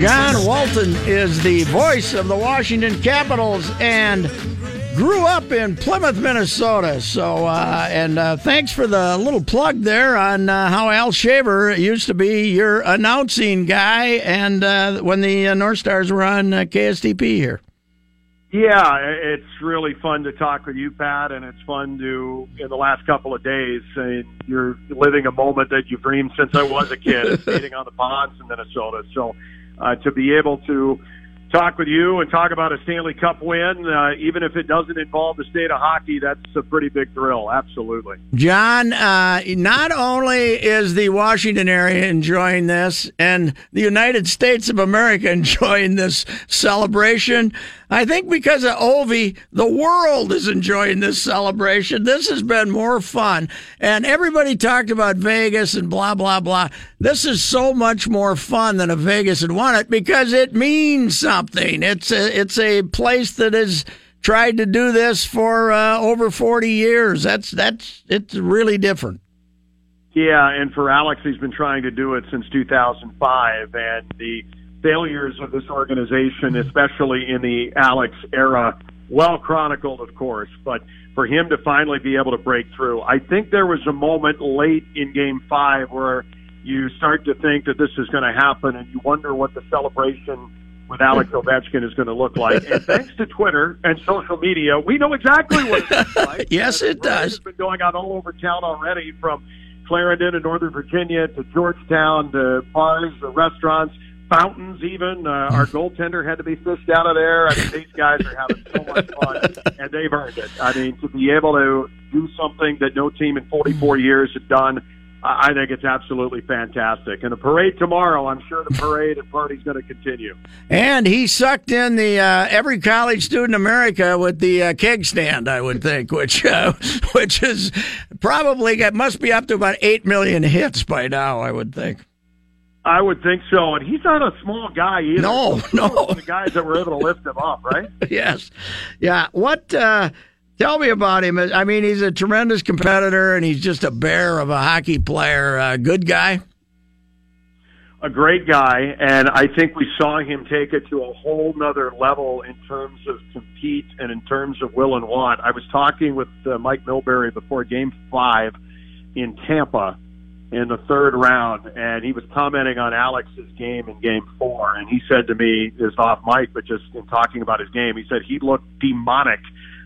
John Walton is the voice of the Washington Capitals and grew up in Plymouth, Minnesota. So, uh, and uh, thanks for the little plug there on uh, how Al Shaver used to be your announcing guy, and uh, when the uh, North Stars were on uh, KSTP here. Yeah, it's really fun to talk with you, Pat, and it's fun to in the last couple of days. I you're living a moment that you've dreamed since I was a kid, skating on the ponds in Minnesota. So uh, to be able to talk with you and talk about a Stanley Cup win, uh, even if it doesn't involve the state of hockey, that's a pretty big thrill. Absolutely. John, uh, not only is the Washington area enjoying this and the United States of America enjoying this celebration, I think because of Ovi, the world is enjoying this celebration. This has been more fun. And everybody talked about Vegas and blah, blah, blah. This is so much more fun than a Vegas and won it because it means something. It's a, it's a place that has tried to do this for uh, over 40 years. That's, that's, it's really different. Yeah, and for Alex, he's been trying to do it since 2005, and the failures of this organization, especially in the Alex era, well chronicled, of course, but for him to finally be able to break through, I think there was a moment late in game five where you start to think that this is going to happen and you wonder what the celebration with Alex Ovechkin is going to look like. And thanks to Twitter and social media, we know exactly what it looks like. yes, it does. It's been going on all over town already from Clarendon in Northern Virginia to Georgetown to bars, the restaurants fountains even. Uh, our goaltender had to be fished out of there. I mean, these guys are having so much fun, and they've earned it. I mean, to be able to do something that no team in 44 years had done, I think it's absolutely fantastic. And the parade tomorrow, I'm sure the parade and party's going to continue. And he sucked in the uh, every college student in America with the uh, keg stand, I would think, which uh, which is probably it must be up to about eight million hits by now, I would think. I would think so, and he's not a small guy either. No, no. The guys that were able to lift him up, right? yes, yeah. What? Uh, tell me about him. I mean, he's a tremendous competitor, and he's just a bear of a hockey player. Uh, good guy. A great guy, and I think we saw him take it to a whole nother level in terms of compete and in terms of will and want. I was talking with uh, Mike Milbury before Game Five in Tampa in the third round, and he was commenting on Alex's game in Game Four, and he said to me, "Is off mic, but just in talking about his game, he said he looked demonic."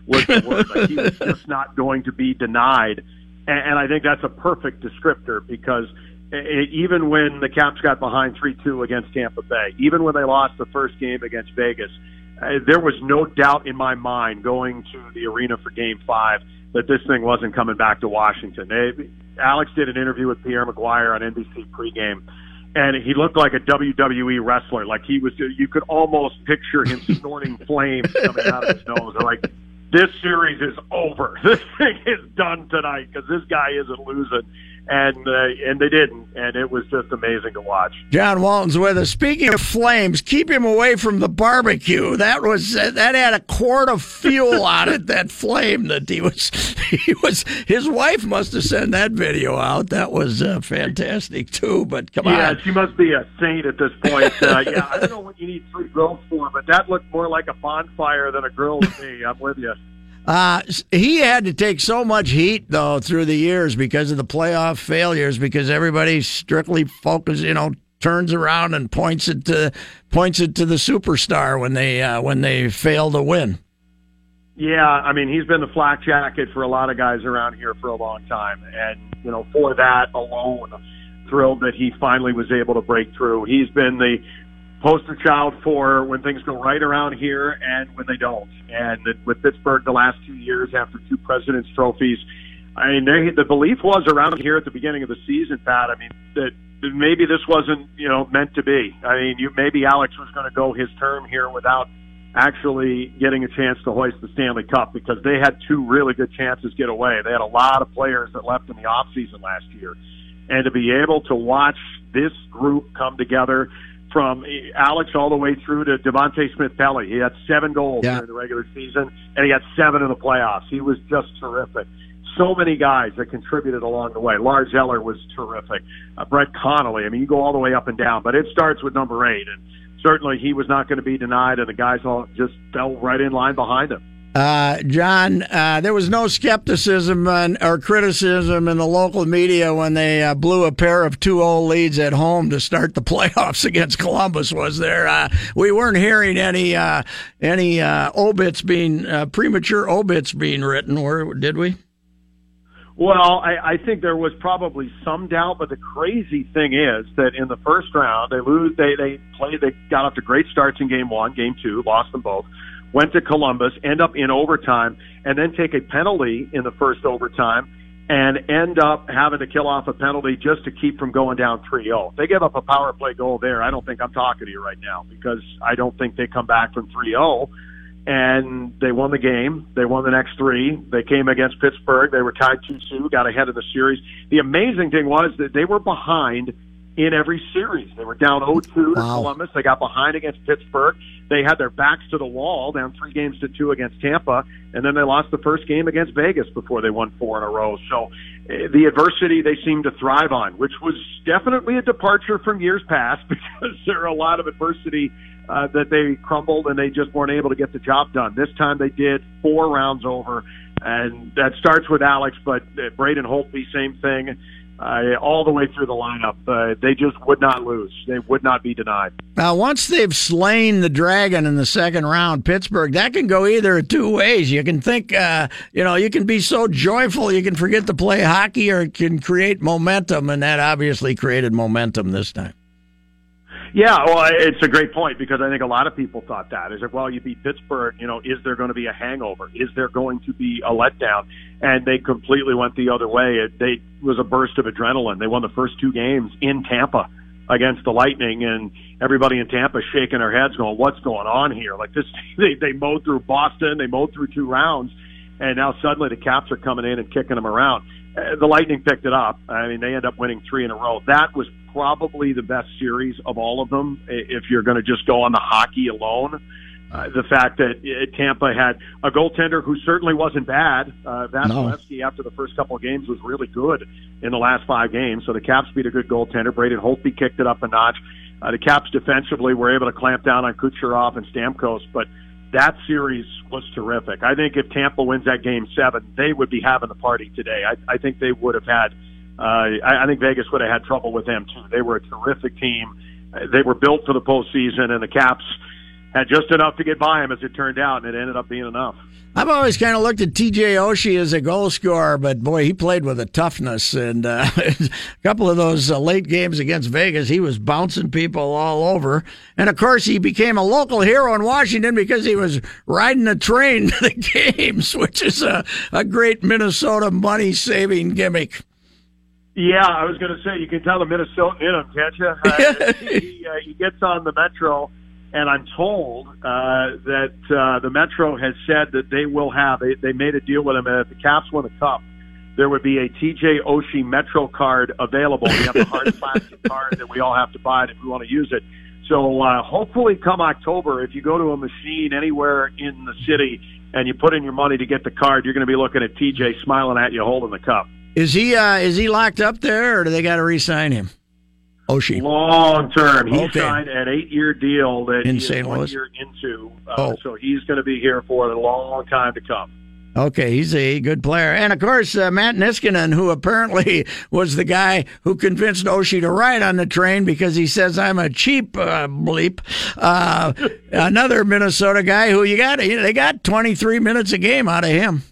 Was the word like he was just not going to be denied, and, and I think that's a perfect descriptor because it, even when the Caps got behind three two against Tampa Bay, even when they lost the first game against Vegas, uh, there was no doubt in my mind going to the arena for Game Five that this thing wasn't coming back to Washington. They, Alex did an interview with Pierre McGuire on NBC pregame, and he looked like a WWE wrestler. Like he was, you could almost picture him snorting flames coming out of his nose. They're like, this series is over. This thing is done tonight because this guy isn't losing and uh, and they didn't, and it was just amazing to watch. John Walton's with us. Speaking of flames, keep him away from the barbecue. That was that had a quart of fuel on it. That flame that he was he was his wife must have sent that video out. That was uh, fantastic too. But come yeah, on, yeah, she must be a saint at this point. Uh, yeah, I don't know what you need three grills for, but that looked more like a bonfire than a grill to me. I'm with you. Uh, he had to take so much heat though through the years because of the playoff failures because everybody strictly focused, you know, turns around and points it to points it to the superstar when they uh, when they fail to win. Yeah, I mean he's been the flak jacket for a lot of guys around here for a long time, and you know for that alone, thrilled that he finally was able to break through. He's been the poster child for when things go right around here and when they don't. And with Pittsburgh the last two years after two President's trophies, I mean, they, the belief was around here at the beginning of the season, Pat. I mean, that maybe this wasn't, you know, meant to be. I mean, you, maybe Alex was going to go his term here without actually getting a chance to hoist the Stanley Cup because they had two really good chances get away. They had a lot of players that left in the off season last year. And to be able to watch this group come together, from Alex all the way through to Devante Smith Pelly. He had seven goals yeah. during the regular season, and he had seven in the playoffs. He was just terrific. So many guys that contributed along the way. Lars Eller was terrific. Uh, Brett Connolly. I mean, you go all the way up and down, but it starts with number eight, and certainly he was not going to be denied, and the guys all just fell right in line behind him. Uh, John, uh, there was no skepticism or criticism in the local media when they uh, blew a pair of 2 0 leads at home to start the playoffs against Columbus, was there? Uh, we weren't hearing any uh, any uh, obits being, premature obits being written, or did we? Well, I, I think there was probably some doubt, but the crazy thing is that in the first round, they lose. They they played. They got off to great starts in game one, game two, lost them both went to Columbus, end up in overtime, and then take a penalty in the first overtime and end up having to kill off a penalty just to keep from going down 3-0. If they give up a power play goal there, I don't think I'm talking to you right now because I don't think they come back from 3-0 and they won the game. They won the next three. They came against Pittsburgh. They were tied 2-2, got ahead of the series. The amazing thing was that they were behind in every series. They were down 0-2 to. Columbus. They got behind against Pittsburgh. They had their backs to the wall, down three games to two against Tampa, and then they lost the first game against Vegas before they won four in a row. So uh, the adversity they seem to thrive on, which was definitely a departure from years past because there are a lot of adversity uh, that they crumbled and they just weren't able to get the job done. This time they did four rounds over, and that starts with Alex, but uh, Braden Holtby, same thing uh, all the way through the lineup. Uh, they just would not lose. They would not be denied. Now, once they've slain the Dragon in the second round, Pittsburgh, that can go either two ways. You can think, uh, you know, you can be so joyful you can forget to play hockey, or it can create momentum, and that obviously created momentum this time. Yeah, well, it's a great point because I think a lot of people thought that. Is like, well, you beat Pittsburgh, you know, is there going to be a hangover? Is there going to be a letdown? And they completely went the other way. It they was a burst of adrenaline. They won the first two games in Tampa against the Lightning, and everybody in Tampa shaking their heads, going, "What's going on here?" Like this, they they mowed through Boston, they mowed through two rounds, and now suddenly the Caps are coming in and kicking them around. Uh, the Lightning picked it up. I mean, they end up winning three in a row. That was probably the best series of all of them. If you're going to just go on the hockey alone, uh, the fact that uh, Tampa had a goaltender who certainly wasn't bad. Uh, Vasilevskiy, no. after the first couple of games, was really good in the last five games. So the Caps beat a good goaltender. Braden Holtby kicked it up a notch. Uh, the Caps defensively were able to clamp down on Kucherov and Stamkos, but that series was terrific. I think if Tampa wins that game seven, they would be having the party today. I, I think they would have had uh, I, I think Vegas would have had trouble with them too. They were a terrific team. They were built for the postseason, and the Caps had just enough to get by him, as it turned out, and it ended up being enough. I've always kind of looked at TJ Oshie as a goal scorer, but boy, he played with a toughness. And uh, a couple of those uh, late games against Vegas, he was bouncing people all over. And of course, he became a local hero in Washington because he was riding a train to the games, which is a, a great Minnesota money saving gimmick. Yeah, I was going to say you can tell the Minnesotan in him, can't you? Uh, he, uh, he gets on the Metro, and I'm told uh, that uh, the Metro has said that they will have. They, they made a deal with him, and if the Caps win the Cup, there would be a TJ Oshie Metro card available. We have a hard plastic card that we all have to buy it if we want to use it. So uh, hopefully, come October, if you go to a machine anywhere in the city and you put in your money to get the card, you're going to be looking at TJ smiling at you holding the cup. Is he uh, is he locked up there, or do they got to re-sign him? Oshie. Long term. He okay. signed an eight year deal that in he St. one Louis? year into. Uh, oh. So he's going to be here for a long time to come. Okay, he's a good player. And of course, uh, Matt Niskanen, who apparently was the guy who convinced Oshie to ride on the train because he says I'm a cheap uh, bleep. Uh, another Minnesota guy who you got, they got 23 minutes a game out of him.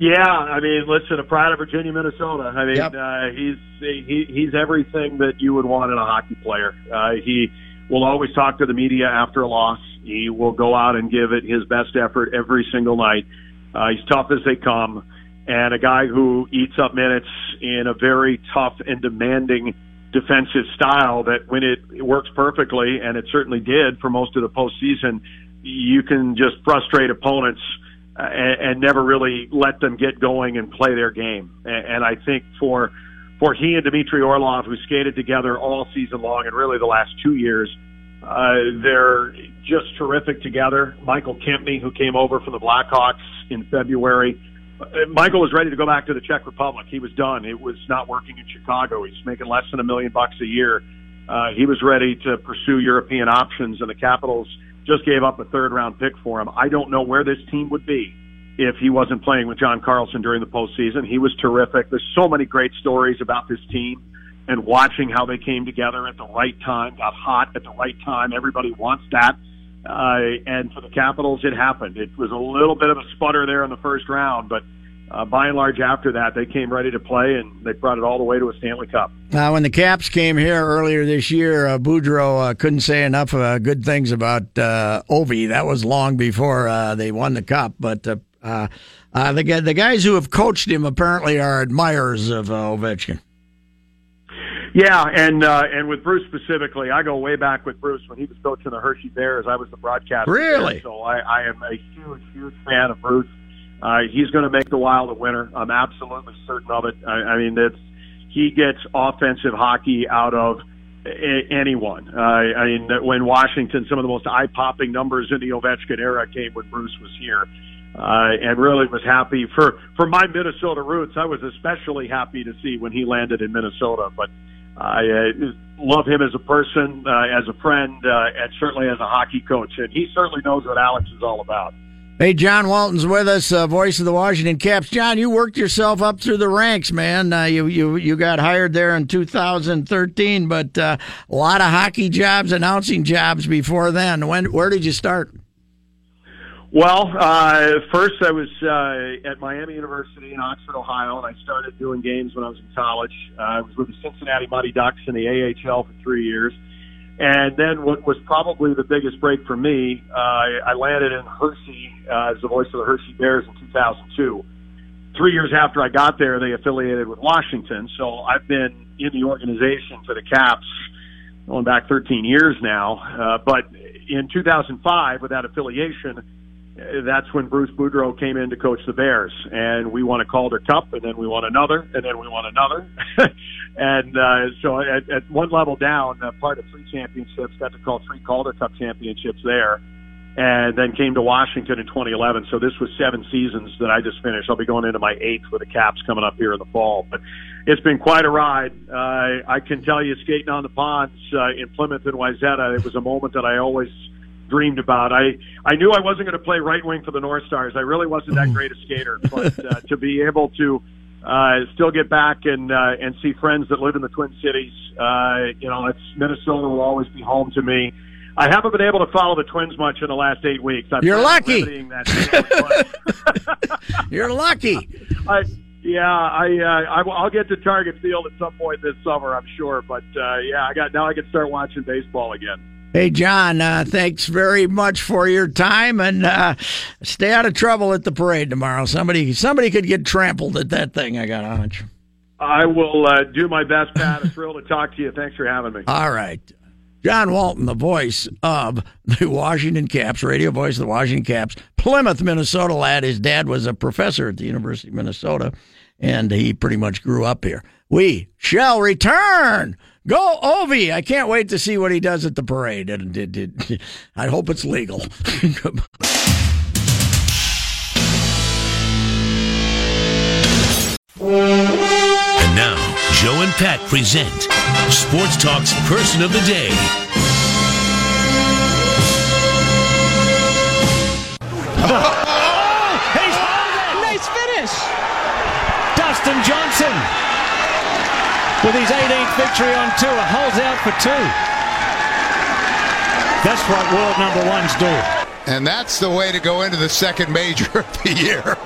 Yeah, I mean, listen, a pride of Virginia, Minnesota. I mean, Yep. uh, he's he, he's everything that you would want in a hockey player. Uh, he will always talk to the media after a loss. He will go out and give it his best effort every single night. Uh, he's tough as they come, and a guy who eats up minutes in a very tough and demanding defensive style. That when it works perfectly, and it certainly did for most of the postseason, you can just frustrate opponents uh, and, and never really let them get going and play their game. And, and I think for for he and Dmitry Orlov, who skated together all season long and really the last two years, uh, they're just terrific together. Michael Kempny, who came over from the Blackhawks in February. Uh, Michael was ready to go back to the Czech Republic. He was done. It was not working in Chicago. He's making less than a million bucks a year. Uh, he was ready to pursue European options, and the Capitals just gave up a third round pick for him. I don't know where this team would be if he wasn't playing with John Carlson during the postseason. He was terrific. There's so many great stories about this team and watching how they came together at the right time, got hot at the right time. Everybody wants that. Uh, and for the Capitals, it happened. It was a little bit of a sputter there in the first round, but uh, by and large, after that, they came ready to play and they brought it all the way to a Stanley Cup. Now, when the Caps came here earlier this year, uh, Boudreau uh, couldn't say enough uh, good things about uh, Ovi. That was long before uh, they won the cup. But uh, uh, uh, the, the guys who have coached him apparently are admirers of uh, Ovechkin. Yeah, and uh, and with Bruce specifically, I go way back with Bruce when he was coaching the Hershey Bears. I was the broadcaster. there, Really? so I, I am a huge, huge fan of Bruce. Uh, he's going to make the Wild a winner. I'm absolutely certain of it. I, I mean, it's he gets offensive hockey out of a- anyone. Uh, I mean, when Washington, some of the most eye-popping numbers in the Ovechkin era came when Bruce was here. Uh, and really was happy for, for my Minnesota roots. I was especially happy to see when he landed in Minnesota, but I uh, love him as a person, uh, as a friend, uh, and certainly as a hockey coach. And he certainly knows what Alex is all about. Hey, John Walton's with us, uh, voice of the Washington Caps. John, you worked yourself up through the ranks, man. Uh, you you you got hired there in 2013, but uh, a lot of hockey jobs, announcing jobs before then. When where did you start? Well, uh, first I was uh, at Miami University in Oxford, Ohio, and I started doing games when I was in college. Uh, I was with the Cincinnati Mighty Ducks in the AHL for three years. And then what was probably the biggest break for me, uh, I landed in Hershey uh, as the voice of the Hershey Bears in 2002. Three years after I got there, they affiliated with Washington. So I've been in the organization for the Caps going back 13 years now. Uh, but in 2005, with that affiliation, that's when Bruce Boudreau came in to coach the Bears, and we won a Calder Cup, and then we won another, and then we won another, and uh, so at, at one level down, uh, part of three championships, got to call three Calder Cup championships there, and then came to Washington in 2011. So this was seven seasons that I just finished. I'll be going into my eighth with the Caps coming up here in the fall, but it's been quite a ride. Uh, I can tell you, skating on the ponds uh, in Plymouth and Wayzata, it was a moment that I always dreamed about. I I knew I wasn't going to play right wing for the North Stars. I really wasn't that great a skater, but uh, to be able to uh, still get back and uh, and see friends that live in the Twin Cities, uh, you know, it's Minnesota will always be home to me. I haven't been able to follow the Twins much in the last eight weeks. I've You're lucky. That You're lucky. I, yeah, I, uh, I I'll get to Target Field at some point this summer, I'm sure. But uh, yeah, I got now I can start watching baseball again. Hey, John, uh, thanks very much for your time, and uh, stay out of trouble at the parade tomorrow. Somebody somebody could get trampled at that thing. I got a hunch. I will uh, do my best, Pat. A thrill to talk to you. Thanks for having me. All right. John Walton, the voice of the Washington Caps, radio voice of the Washington Caps, Plymouth, Minnesota lad. His dad was a professor at the University of Minnesota, and he pretty much grew up here. We shall return. Go Ovi! I can't wait to see what he does at the parade. And it, it, I hope it's legal. And now, Joe and Pat present Sports Talk's Person of the Day. oh, nice finish! Dustin Johnson with his 18th victory on tour holds out for two. That's what world number ones do. And that's the way to go into the second major of the year.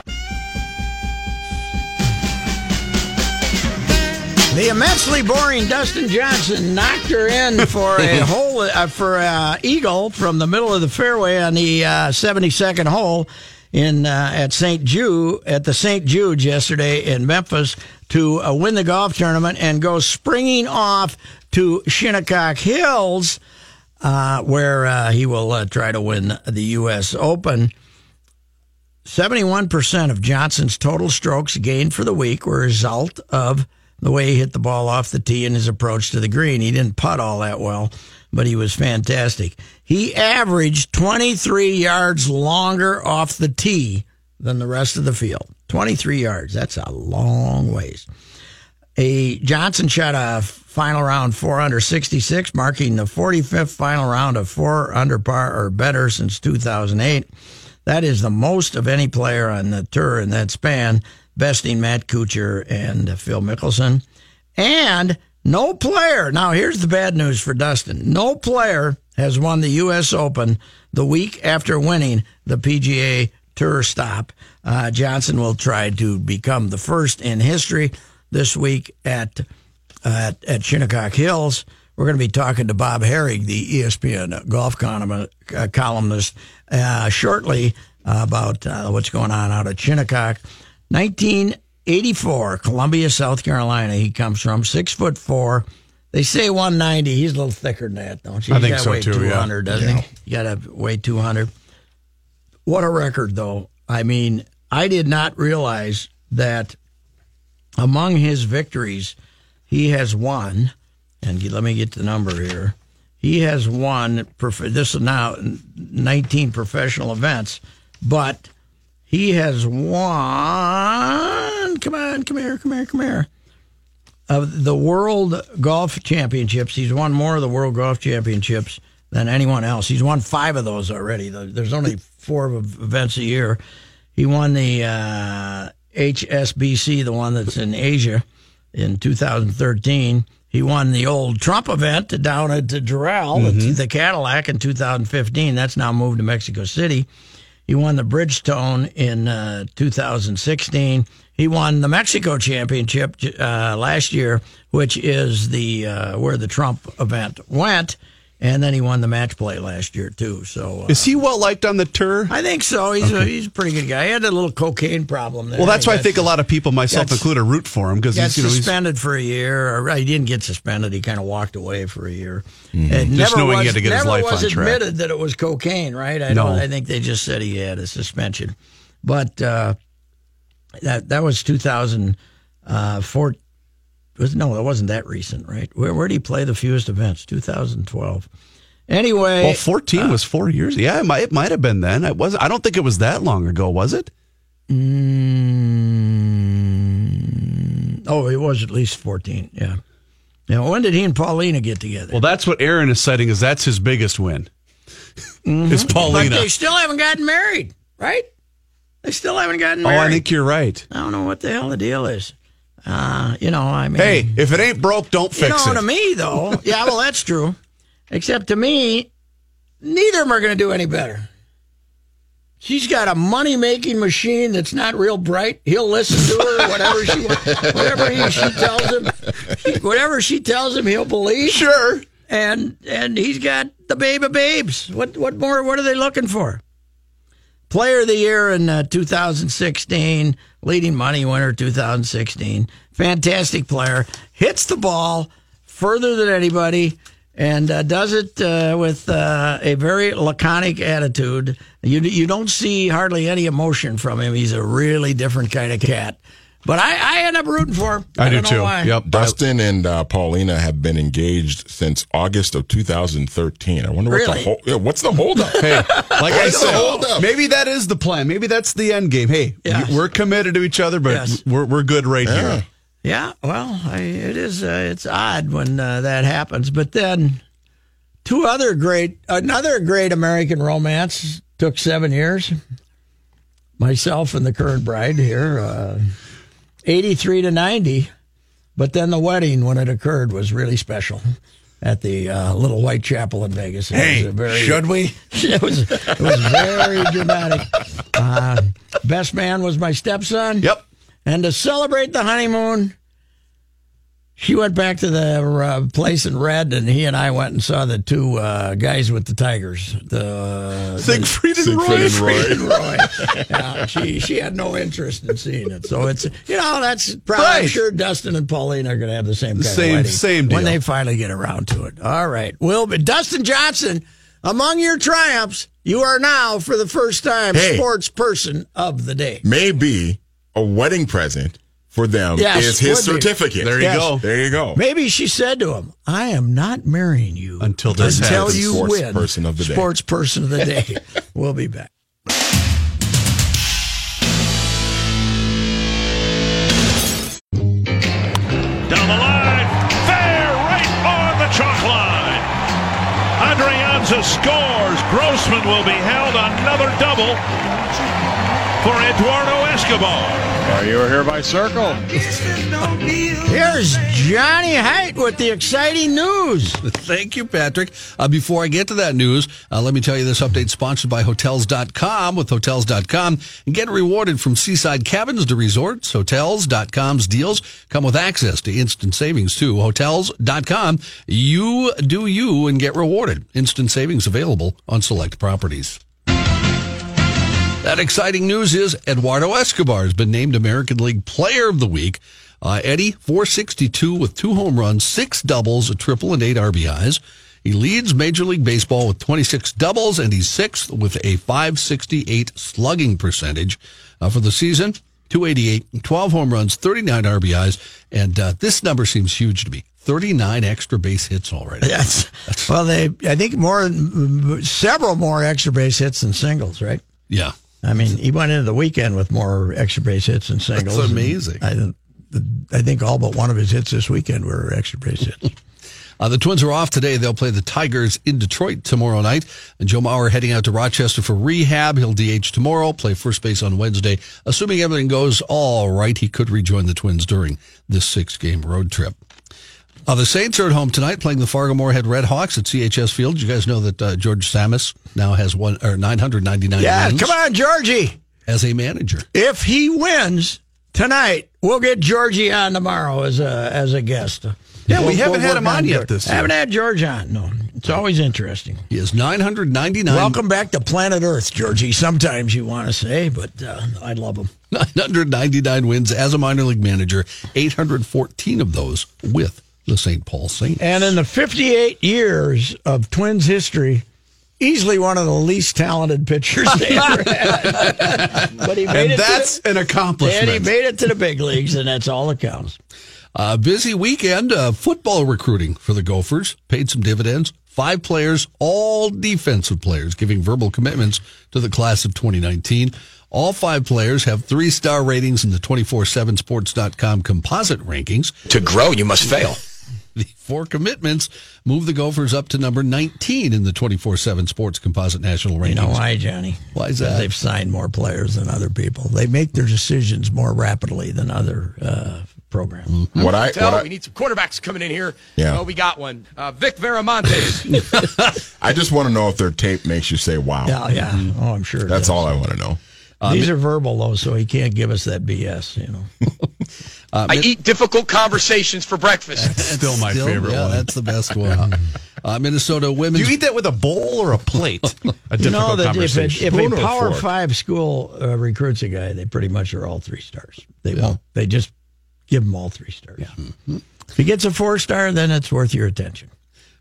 The immensely boring Dustin Johnson knocked her in for a hole uh, for uh, eagle from the middle of the fairway on the uh, 72nd hole in uh, at St. Jude at the St. Jude yesterday in Memphis to uh, win the golf tournament and go springing off to Shinnecock Hills, uh, where uh, he will uh, try to win the U.S. Open. 71% of Johnson's total strokes gained for the week were a result of the way he hit the ball off the tee and his approach to the green. He didn't putt all that well, but he was fantastic. He averaged 23 yards longer off the tee than the rest of the field. 23 yards. That's a long ways. A Johnson shot a final round 4 under 66, marking the 45th final round of 4 under par or better since 2008. That is the most of any player on the tour in that span, besting Matt Kuchar and Phil Mickelson. And no player, now here's the bad news for Dustin no player has won the U.S. Open the week after winning the PGA Tour stop. Uh, Johnson will try to become the first in history this week at at, at Shinnecock Hills. We're going to be talking to Bob Harig, the ESPN golf uh, columnist, uh, shortly about uh, what's going on out at Shinnecock. 1984, Columbia, South Carolina. He comes from six foot four. They say 190. He's a little thicker than that, don't you? I He's think so, weigh too, yeah. 200, doesn't he? You got to weigh 200. What a record, though. I mean, I did not realize that among his victories, he has won, and let me get the number here. He has won, prof- this is now 19 professional events, but he has won, come on, come here, come here, come here, of the World Golf Championships. He's won more of the World Golf Championships than anyone else. He's won five of those already. There's only four events a year. He won the uh, HSBC, the one that's in Asia, in 2013. He won the old Trump event down at the Doral, the, the Cadillac, in 2015. That's now moved to Mexico City. He won the Bridgestone in uh, 2016. He won the Mexico Championship uh, last year, which is the uh, where the Trump event went, and then he won the match play last year too. So uh, Is he well liked on the tour? I think so. He's a, he's a pretty good guy. He had a little cocaine problem there. Well, that's He why I think a lot of people, myself Gets- included, root for him because got he's you know he's suspended for a year. Or he didn't get suspended. He kind of walked away for a year. And Mm-hmm. Just never knowing was, he had to get his never life was on track. admitted that it was cocaine, right? I No. don't. I think they just said he had a suspension. But uh, that that was 2004. Uh, was no, it wasn't that recent, right? Where where did he play the fewest events? 2012. Anyway, well, fourteen uh, was four years. Yeah, it might, it might have been then. It was. I don't think it was that long ago, was it? Mm, oh, it was at least 14. Yeah. Now, when did he and Paulina get together? Well, that's what Aaron is citing. Is that's his biggest win? Is mm-hmm. but Paulina? they still haven't gotten married, right? They still haven't gotten married. Oh. I think you're right. I don't know what the hell the deal is. Uh, you know, I mean, Hey, if it ain't broke, don't you fix know, it. to me though, yeah, well, that's true. Except to me, neither of them are going to do any better. She's got a money making machine that's not real bright. He'll listen to her, whatever she whatever he, she tells him, she, whatever she tells him, he'll believe. Sure. And and he's got the babe of babes. What what more? What are they looking for? Player of the Year in uh, 2016, leading money winner 2016. Fantastic player. Hits the ball further than anybody and uh, does it uh, with uh, a very laconic attitude. You you don't see hardly any emotion from him. He's a really different kind of cat. But I, I end up rooting for him. I, do don't know too. why. Yep. Dustin and uh, Paulina have been engaged since August of 2013. I wonder what Really? the whole yeah, what's the holdup? Hey, like I said, maybe that is the plan. Maybe that's the end game. Hey, Yes. we're committed to each other, but Yes. we're we're good right Yeah. here. Yeah, well, I, it is. Uh, it's odd when uh, that happens, but then two other great, another great American romance took seven years. Myself and the current bride here, uh, 83 to 90. But then the wedding, when it occurred, was really special at the uh, Little White Chapel in Vegas. It Hey, was a very, should we? It was, it was very dramatic. Uh, best man was my stepson. Yep. And to celebrate the honeymoon, she went back to the uh, place in red, and he and I went and saw the two uh, guys with the tigers. The Siegfried and Siegfried Roy. and Roy. Siegfried and Roy. Yeah, she she had no interest in seeing it. So it's you know that's probably I'm Right. sure Dustin and Pauline are going to have the same kind Same- of wedding same when they finally get around to it. All right, well, but Dustin Johnson, among your triumphs, you are now for the first time Hey. sports person of the day. Maybe a wedding present for them Yes, is his would be. certificate. There you Yes. go. There you go. Maybe she said to him, "I am not marrying you Until this until happens." you Sports win person of the day. sports person of the day." we'll be back. Down the line, fair, right on the chalk line. Adrianza scores. Grossman will be held another double for Eduardo Escobar. Are you were here by Circle. Here's Johnny Heidt with the exciting news. Thank you, Patrick. Uh, before I get to that news, uh, let me tell you this update sponsored by Hotels.com. With Hotels.com, and get rewarded from seaside cabins to resorts. Hotels.com's deals come with access to instant savings too. Hotels.com, you do you and get rewarded. Instant savings available on select properties. That exciting news is Eduardo Escobar has been named American League Player of the Week. Uh, Eddie, 462 with two home runs, six doubles, a triple, and eight RBIs. He leads Major League Baseball with 26 doubles, and he's sixth with a 568 slugging percentage uh, for the season. 288, 12 home runs, 39 RBIs, and uh, this number seems huge to me. 39 extra base hits already. Yes. Well, they I think more several more extra base hits than singles, right? Yeah. I mean, he went into the weekend with more extra base hits than singles. That's amazing. I, I think all but one of his hits this weekend were extra base hits. Uh, the Twins are off today. They'll play the Tigers in Detroit tomorrow night. And Joe Mauer heading out to Rochester for rehab. He'll DH tomorrow, play first base on Wednesday. Assuming everything goes all right, he could rejoin the Twins during this six game road trip. Uh, the Saints are at home tonight playing the Fargo Moorhead Red Hawks at CHS Field. You guys know that uh, George Tsamis now has one or 999 yeah, wins come on, Georgie. as a manager. If he wins tonight, we'll get Georgie on tomorrow as a as a guest. Yeah, we We'll- haven't we'll had him on yet George. this year. Haven't had George on. No, it's always interesting. He has 999 Welcome back to planet Earth, Georgie. Sometimes you want to say, but uh, I love him. 999 wins as a minor league manager, 814 of those with the St. Paul Saints. And in the 58 years of Twins history, easily one of the least talented pitchers they ever had. but he made And it that's to an accomplishment. and he made it to the big leagues, and that's all that counts. Uh, busy weekend of football recruiting for the Gophers. Paid some dividends. Five players, all defensive players, giving verbal commitments to the class of 2019. All five players have three star ratings in the 24 7 sports.com composite rankings. To grow, you must fail. The four commitments move the Gophers up to number 19 in the 24 7 sports composite national rankings. You know why, Johnny? Why is that? They've signed more players than other people. They make their decisions more rapidly than other uh, programs. Mm-hmm. What I, Tell, what we need some quarterbacks coming in here. Yeah. Oh, we got one. Uh, Vic Viramontes. I just want to know if their tape makes you say "Wow." Yeah, yeah. Oh, I'm sure. That's does. all I want to know. These are verbal though, so he can't give us that BS. You know. I eat difficult conversations for breakfast. Still my favorite yeah, That's the best one. uh, Minnesota Do you eat that with a bowl or a plate? A You know difficult that if, it, if a Power fork? Five school uh, recruits a guy, they pretty much are all three stars. They won't. They just give him all three stars. If he gets a four star, then it's worth your attention.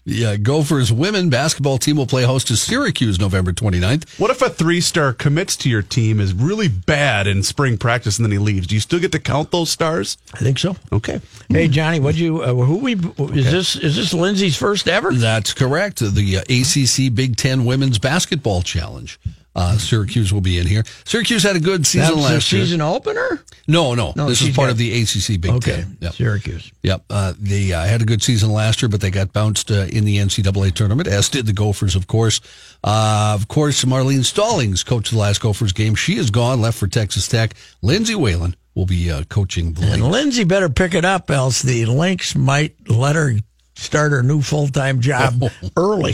The uh, Gophers women basketball team will play host to Syracuse November 29th. What if a three star commits to your team is really bad in spring practice and then he leaves? Do you still get to count those stars? I think so. Okay. Hey Johnny, what you uh, who we is this is this Lindsay's first ever? That's correct. The uh, ACC Big Ten Women's Basketball Challenge. Uh, Syracuse will be in here. Syracuse had a good season That was their last year. season opener. No, no, No, this is part got- of the ACC Big Okay, Ten. Yep. Syracuse. Yep. Uh, they uh, had a good season last year, but they got bounced uh, in the NCAA tournament, as did the Gophers, of course. Uh, of course, Marlene Stollings, coach of the last Gophers game, she is gone, left for Texas Tech. Lindsay Whalen will be uh, coaching the And Lynx. Lindsay better pick it up, else the Lynx might let her start her new full time job early.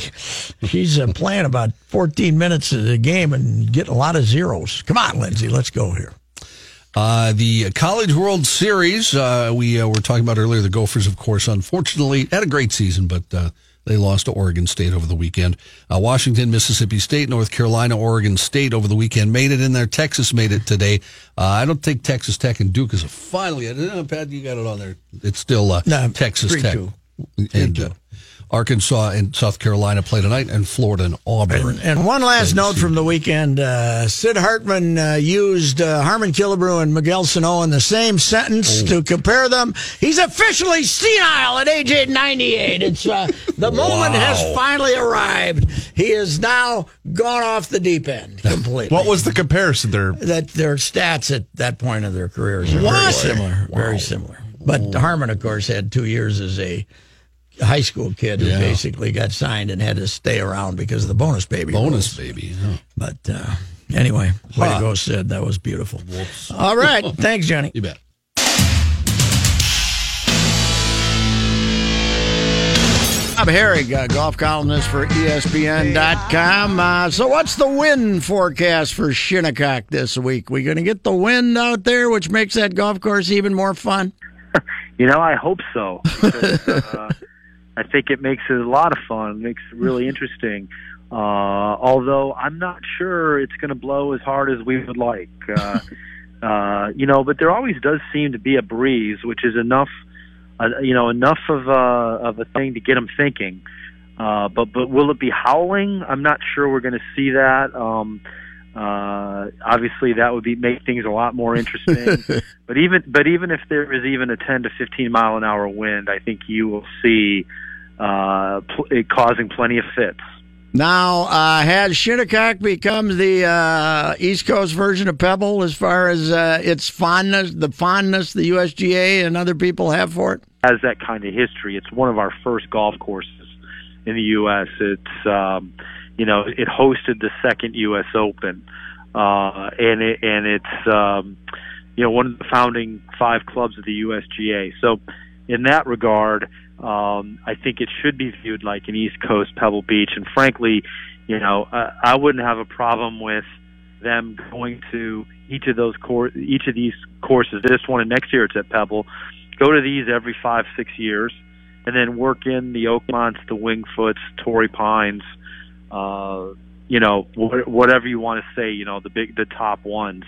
She's uh, playing about 14 minutes of the game and getting a lot of zeros. Come on, Lindsay, let's go here. Uh, the College World Series, uh, we uh, were talking about earlier. The Gophers, of course, unfortunately had a great season, but uh, they lost to Oregon State over the weekend. Uh, Washington, Mississippi State, North Carolina, Oregon State over the weekend made it in there. Texas made it today. Uh, I don't think Texas Tech and Duke is a final yet. Uh, Pat, you got it on there. It's still uh, No, Texas Tech. two. And uh, Arkansas and South Carolina play tonight, and Florida and Auburn. And, and one last note from the weekend uh, Sid Hartman uh, used uh, Harmon Killebrew and Miguel Sano in the same sentence to compare them. He's officially senile at age 98. It's uh, The moment has finally arrived. He has now gone off the deep end completely. What was the comparison there? that their stats at that point of their careers are very What? similar. Very similar. But Harmon, of course, had two years as a high school kid who Yeah. basically got signed and had to stay around because of the bonus baby. Bonus rules. baby. yeah. But uh, anyway, way Huh. to go, Sid. That was beautiful. All right. Thanks, Johnny. You bet. Bob Harig, uh, golf columnist for ESPN.com. Uh, so, what's the wind forecast for Shinnecock this week? We're going to get the wind out there, which makes that golf course even more fun? You know, I hope so. Because, uh, I think it makes it a lot of fun. makes it really interesting. Uh, although I'm not sure it's going to blow as hard as we would like. Uh, uh, you know, but there always does seem to be a breeze, which is enough. Uh, you know, enough of a of a thing to get them thinking. Uh, but but will it be howling? I'm not sure we're going to see that. Um, uh, obviously, that would be make things a lot more interesting. but even but even if there is even a 10 to 15 mile an hour wind, I think you will see uh, pl- causing plenty of fits. Now, uh, has Shinnecock become the uh, East Coast version of Pebble as far as uh, its fondness, the fondness the USGA and other people have for it? Has that kind of history. It's one of our first golf courses in the U.S. It's um, you know it hosted the second U.S. Open, uh, and it and it's um, you know one of the founding five clubs of the USGA. So in that regard, um, I think it should be viewed like an East Coast Pebble Beach. And frankly, you know, I, I wouldn't have a problem with them going to each of those cour- each of these courses. This one and next year it's at Pebble. Go to these every five six years, and then work in the Oakmonts, the Wingfoots, Torrey Pines. Uh, you know, wh- whatever you want to say. You know, the big the top ones,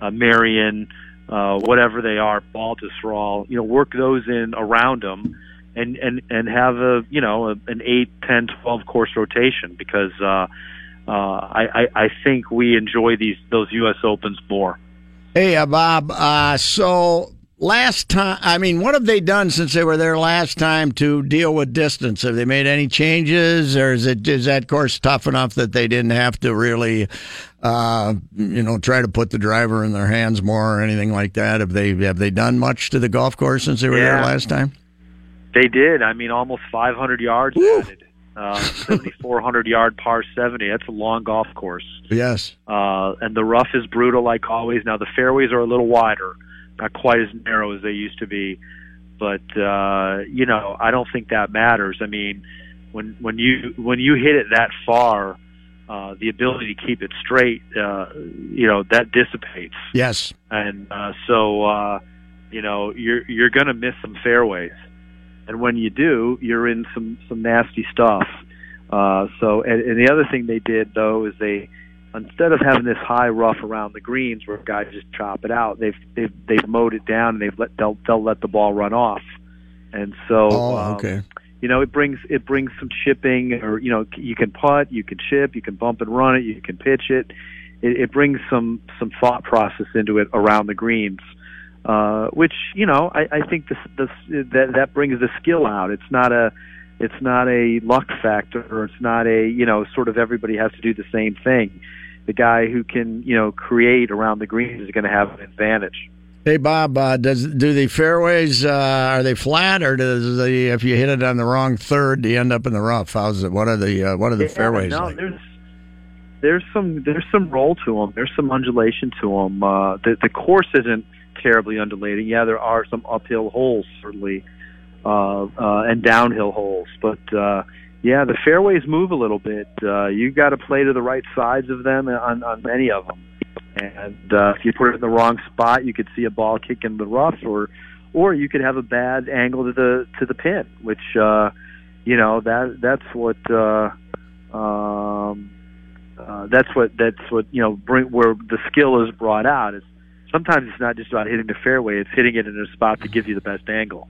uh, Merion, uh, whatever they are, Baltusrol. You know, work those in around them and and and have a you know a, an eight, ten, twelve course rotation because uh, uh, I, I I think we enjoy these those U.S. Opens more. Hey, uh, Bob. Uh, so last time, I mean, what have they done since they were there last time to deal with distance? Have they made any changes, or is it is that course tough enough that they didn't have to really, uh, you know, try to put the driver in their hands more or anything like that? Have they have they done much to the golf course since they were there last time? They did. I mean, almost 500 yards added. Uh, 7,400 yard par 70. That's a long golf course. Yes. Uh, and the rough is brutal, like always. Now the fairways are a little wider, not quite as narrow as they used to be. But uh, you know, I don't think that matters. I mean, when when you when you hit it that far, uh, the ability to keep it straight, uh, you know, that dissipates. Yes. And uh, so, uh, you know, you're you're going to miss some fairways, and when you do, you're in some some nasty stuff. Uh, so, and, and the other thing they did though is they, instead of having this high rough around the greens where guys just chop it out, they've they've they've mowed it down and they've let they'll they'll let the ball run off, and so. Oh, um, okay. you know, it brings it brings some chipping, or you know, you can putt, you can chip, you can bump and run it, you can pitch it. It, it brings some some thought process into it around the greens, uh, which you know, I, I think this, this that that brings the skill out. It's not a it's not a luck factor, or it's not a you know, sort of everybody has to do the same thing. The guy who can you know create around the greens is going to have an advantage. Hey Bob, uh, does do the fairways uh, are they flat or does the if you hit it on the wrong third, do you end up in the rough? How's it? What are the uh, what are the Yeah, fairways no, like? there's there's some there's some roll to them. There's some undulation to them. Uh, the the course isn't terribly undulating. Yeah, there are some uphill holes certainly, uh, uh, and downhill holes, but uh, yeah, the fairways move a little bit. Uh, you got to play to the right sides of them on on many of them, and uh, if you put it in the wrong spot, you could see a ball kick in the rough, or or you could have a bad angle to the to the pin, which uh, you know that that's what. Uh, um, uh, that's what that's what you know bring where the skill is brought out. Is sometimes it's not just about hitting the fairway; it's hitting it in a spot that gives you the best angle.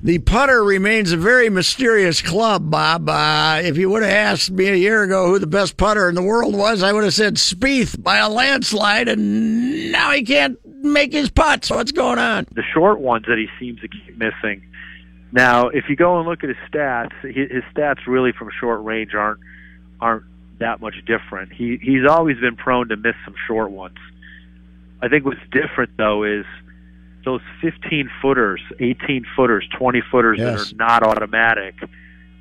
The putter remains a very mysterious club, Bob. Uh, if you would have asked me a year ago who the best putter in the world was, I would have said Spieth by a landslide, and now he can't make his putts. What's going on? The short ones that he seems to keep missing. Now, if you go and look at his stats, his stats really from short range aren't aren't that much different. He he's always been prone to miss some short ones. I think what's different though is those 15 footers, 18 footers, 20 footers yes. that are not automatic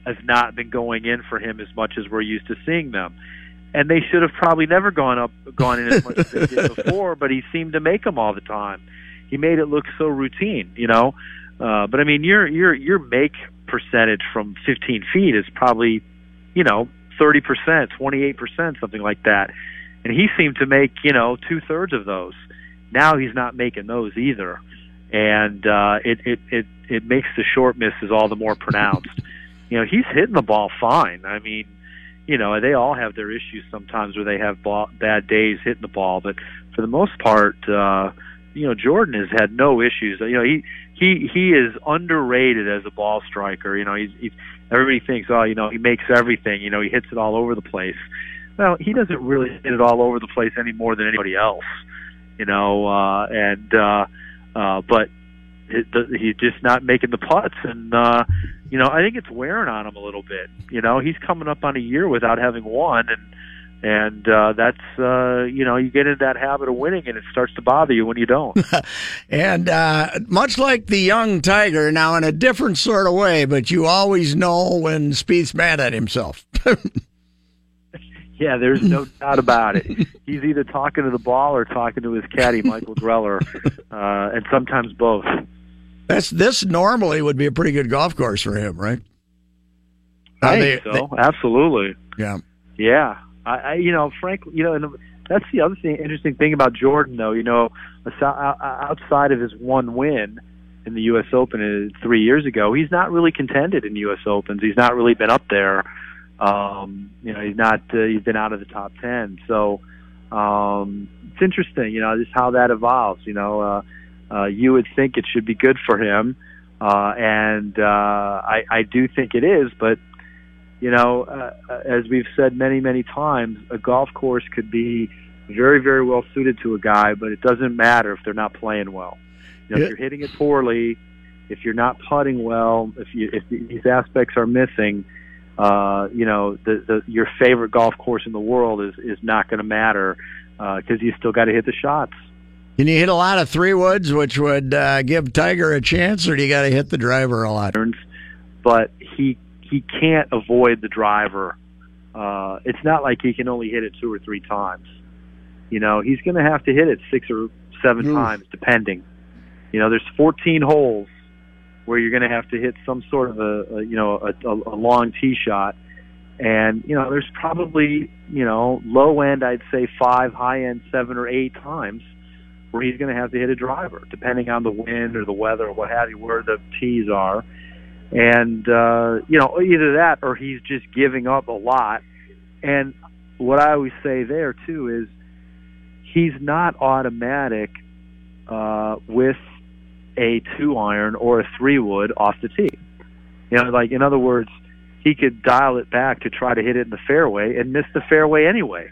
have not been going in for him as much as we're used to seeing them. And they should have probably never gone up, gone in as much as they did before. But he seemed to make them all the time. He made it look so routine, you know. Uh, but I mean, your your your make percentage from 15 feet is probably, you know, 30 percent, 28 percent, something like that. And he seemed to make, you know, two thirds of those. Now he's not making those either and uh, it, it it it makes the short misses all the more pronounced. you know, he's hitting the ball fine. I mean, you know, they all have their issues sometimes where they have ball, bad days hitting the ball, but for the most part, uh, you know, Jordan has had no issues. You know, he he he is underrated as a ball striker. You know, he's, he's everybody thinks, oh, you know, he makes everything. You know, he hits it all over the place. Well, he doesn't really hit it all over the place any more than anybody else. You know, uh, and uh, uh, but it, the, he's just not making the putts, and uh, you know I think it's wearing on him a little bit. You know he's coming up on a year without having won, and and uh, that's uh, you know you get into that habit of winning, and it starts to bother you when you don't. and uh, much like the young Tiger, now in a different sort of way, but you always know when Spieth's mad at himself. Yeah, there's no doubt about it. He's either talking to the ball or talking to his caddy, Michael Greller, uh, and sometimes both. That's this normally would be a pretty good golf course for him, right? I think they, so. They, Absolutely. Yeah. Yeah. I, I, you know, Frank, you know, and that's the other thing, interesting thing about Jordan, though. You know, outside of his one win in the U.S. Open uh, three years ago, he's not really contended in U.S. Opens. He's not really been up there um, you know, he's not. Uh, he's been out of the top ten. So um, it's interesting, you know, just how that evolves. You know, uh, uh, you would think it should be good for him, uh, and uh, I, I do think it is. But you know, uh, as we've said many, many times, a golf course could be very, very well suited to a guy, but it doesn't matter if they're not playing well. You know, yeah. if you're hitting it poorly, if you're not putting well, if you if these aspects are missing uh, you know, the, the your favorite golf course in the world is is not going to matter uh because uh, you still got to hit the shots. Can you hit a lot of three woods, which would uh, give Tiger a chance, or do you got to hit the driver a lot? But he he can't avoid the driver. Uh, it's not like he can only hit it two or three times. You know, he's going to have to hit it six or seven Oof. times, depending. You know, there's 14 holes where you're going to have to hit some sort of a, a you know a, a, a long tee shot, and you know there's probably you know low end I'd say five, high end seven or eight times where he's going to have to hit a driver, depending on the wind or the weather or what have you, where the tees are, and uh, you know either that or he's just giving up a lot. And what I always say there too is he's not automatic uh, with a two iron or a three wood off the tee. You know, like in other words, he could dial it back to try to hit it in the fairway and miss the fairway anyway.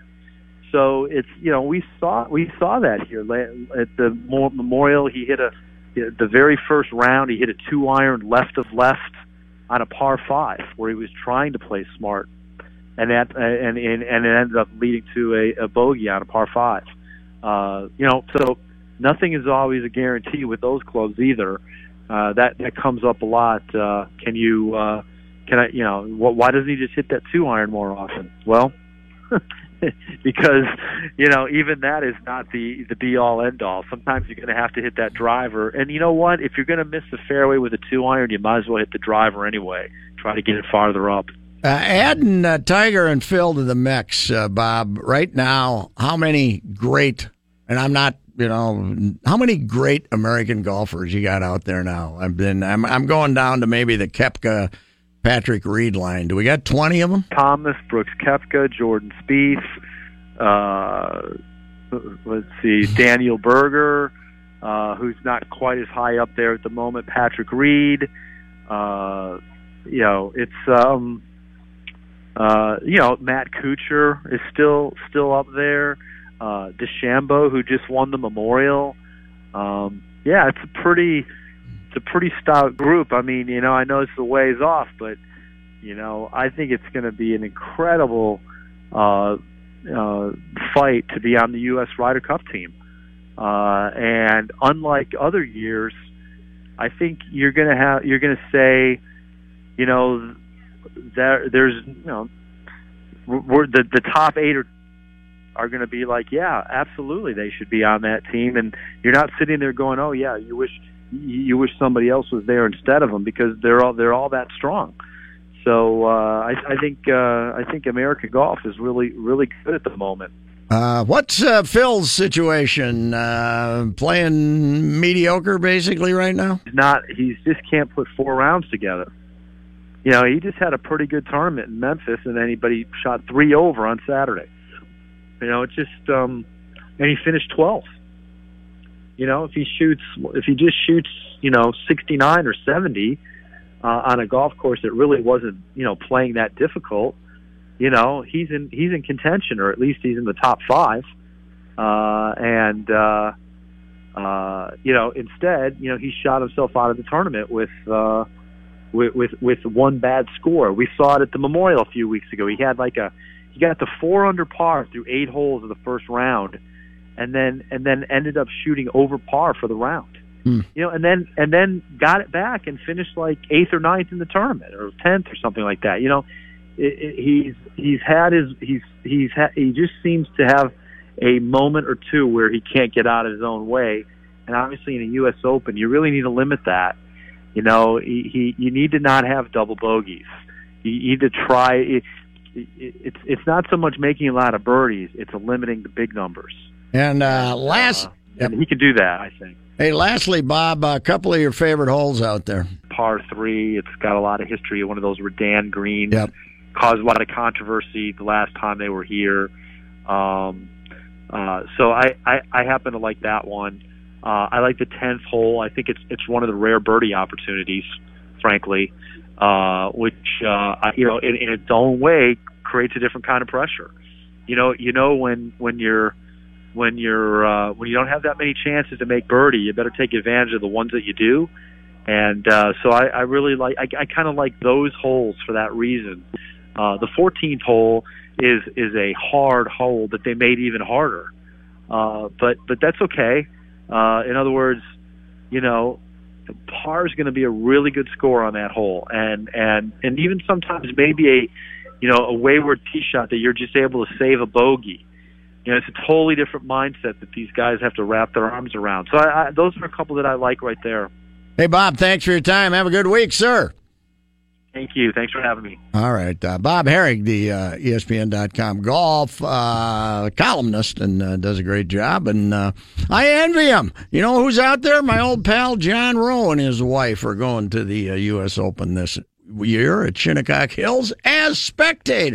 So it's you know we saw we saw that here at the Memorial. He hit a the very first round. He hit a two iron left of left on a par five where he was trying to play smart, and that and and, and it ended up leading to a, a bogey on a par five. Uh, you know, so nothing is always a guarantee with those clubs either. Uh, that that comes up a lot. Uh, can you uh, can I you know wh- why doesn't he just hit that two iron more often? Well, because you know even that is not the the be all end all. Sometimes you're going to have to hit that driver, and you know what? If you're going to miss the fairway with a two iron, you might as well hit the driver anyway. Try to get it farther up. Uh, adding uh, Tiger and Phil to the mix, uh, Bob. Right now, how many great? And I'm not, you know, how many great American golfers you got out there now? I've been, I'm, I'm going down to maybe the Koepka, Patrick Reed line. Do we got 20 of them? Thomas, Brooks Koepka, Jordan Spieth. Uh, let's see, Daniel Berger, uh, who's not quite as high up there at the moment. Patrick Reed. Uh, you know, it's um, uh, you know, Matt Kuchar is still still up there. Uh, DeChambeau, who just won the Memorial. Um, yeah, it's a pretty it's a pretty stout group. I mean, you know, I know it's a ways off, but you know, I think it's going to be an incredible uh, uh, fight to be on the U.S. Ryder Cup team. Uh, and unlike other years, I think you're going to have you're going to say, you know, there there's you know we're the the top eight are are going to be like yeah absolutely they should be on that team and you're not sitting there going oh yeah you wish you wish somebody else was there instead of them because they're all they're all that strong so uh, I, I think uh, I think American golf is really really good at the moment. Uh, what's uh, Phil's situation? Uh, playing mediocre basically right now. He's not. He's just can't put four rounds together you know, he just had a pretty good tournament in Memphis, and then he but he shot three over on Saturday. You know, just um, and he finished 12th. You know, if he shoots, if he just shoots, you know, 69 or 70 uh, on a golf course that really wasn't, you know, playing that difficult, you know, he's in he's in contention, or at least he's in the top five. Uh, and uh, uh, you know, instead, you know, he shot himself out of the tournament with. Uh, with, with with one bad score. We saw it at the Memorial a few weeks ago. He had like a he got to four under par through eight holes of the first round, and then and then ended up shooting over par for the round. Hmm. You know, and then and then got it back and finished like eighth or ninth in the tournament or tenth or something like that. You know, it, it, he's he's had his he's he's ha- he just seems to have a moment or two where he can't get out of his own way. And obviously, in a U.S. Open, you really need to limit that you know, he, he you need to not have double bogeys. You need to try. It, it, it's it's not so much making a lot of birdies; it's limiting the big numbers. And uh, last, uh, and he can do that, I think. Hey, lastly, Bob, a couple of your favorite holes out there. Par three. It's got a lot of history. One of those Redan greens. Yep. Caused a lot of controversy the last time they were here. Um, uh, so I, I I happen to like that one. Uh, I like the tenth hole. I think it's it's one of the rare birdie opportunities, frankly, uh, which uh, you know in, in its own way creates a different kind of pressure. You know, you know when when you're when you're uh, when you don't have that many chances to make birdie, you better take advantage of the ones that you do. And uh, so I, I really like I, I kind of like those holes for that reason. Uh, the 14th hole is is a hard hole that they made even harder, uh, but but that's okay. Uh, in other words, you know, par is going to be a really good score on that hole, and and and even sometimes maybe a, you know, a wayward tee shot that you're just able to save a bogey. You know, it's a totally different mindset that these guys have to wrap their arms around. So I, I, those are a couple that I like right there. Hey, Bob, thanks for your time. Have a good week, sir. Thank you. Thanks for having me. All right. Uh, Bob Harig, the uh, ESPN.com golf uh, columnist, and uh, does a great job. And uh, I envy him. You know who's out there? My old pal John Rowe and his wife are going to the U.S. Uh, Open this year at Shinnecock Hills as spectators.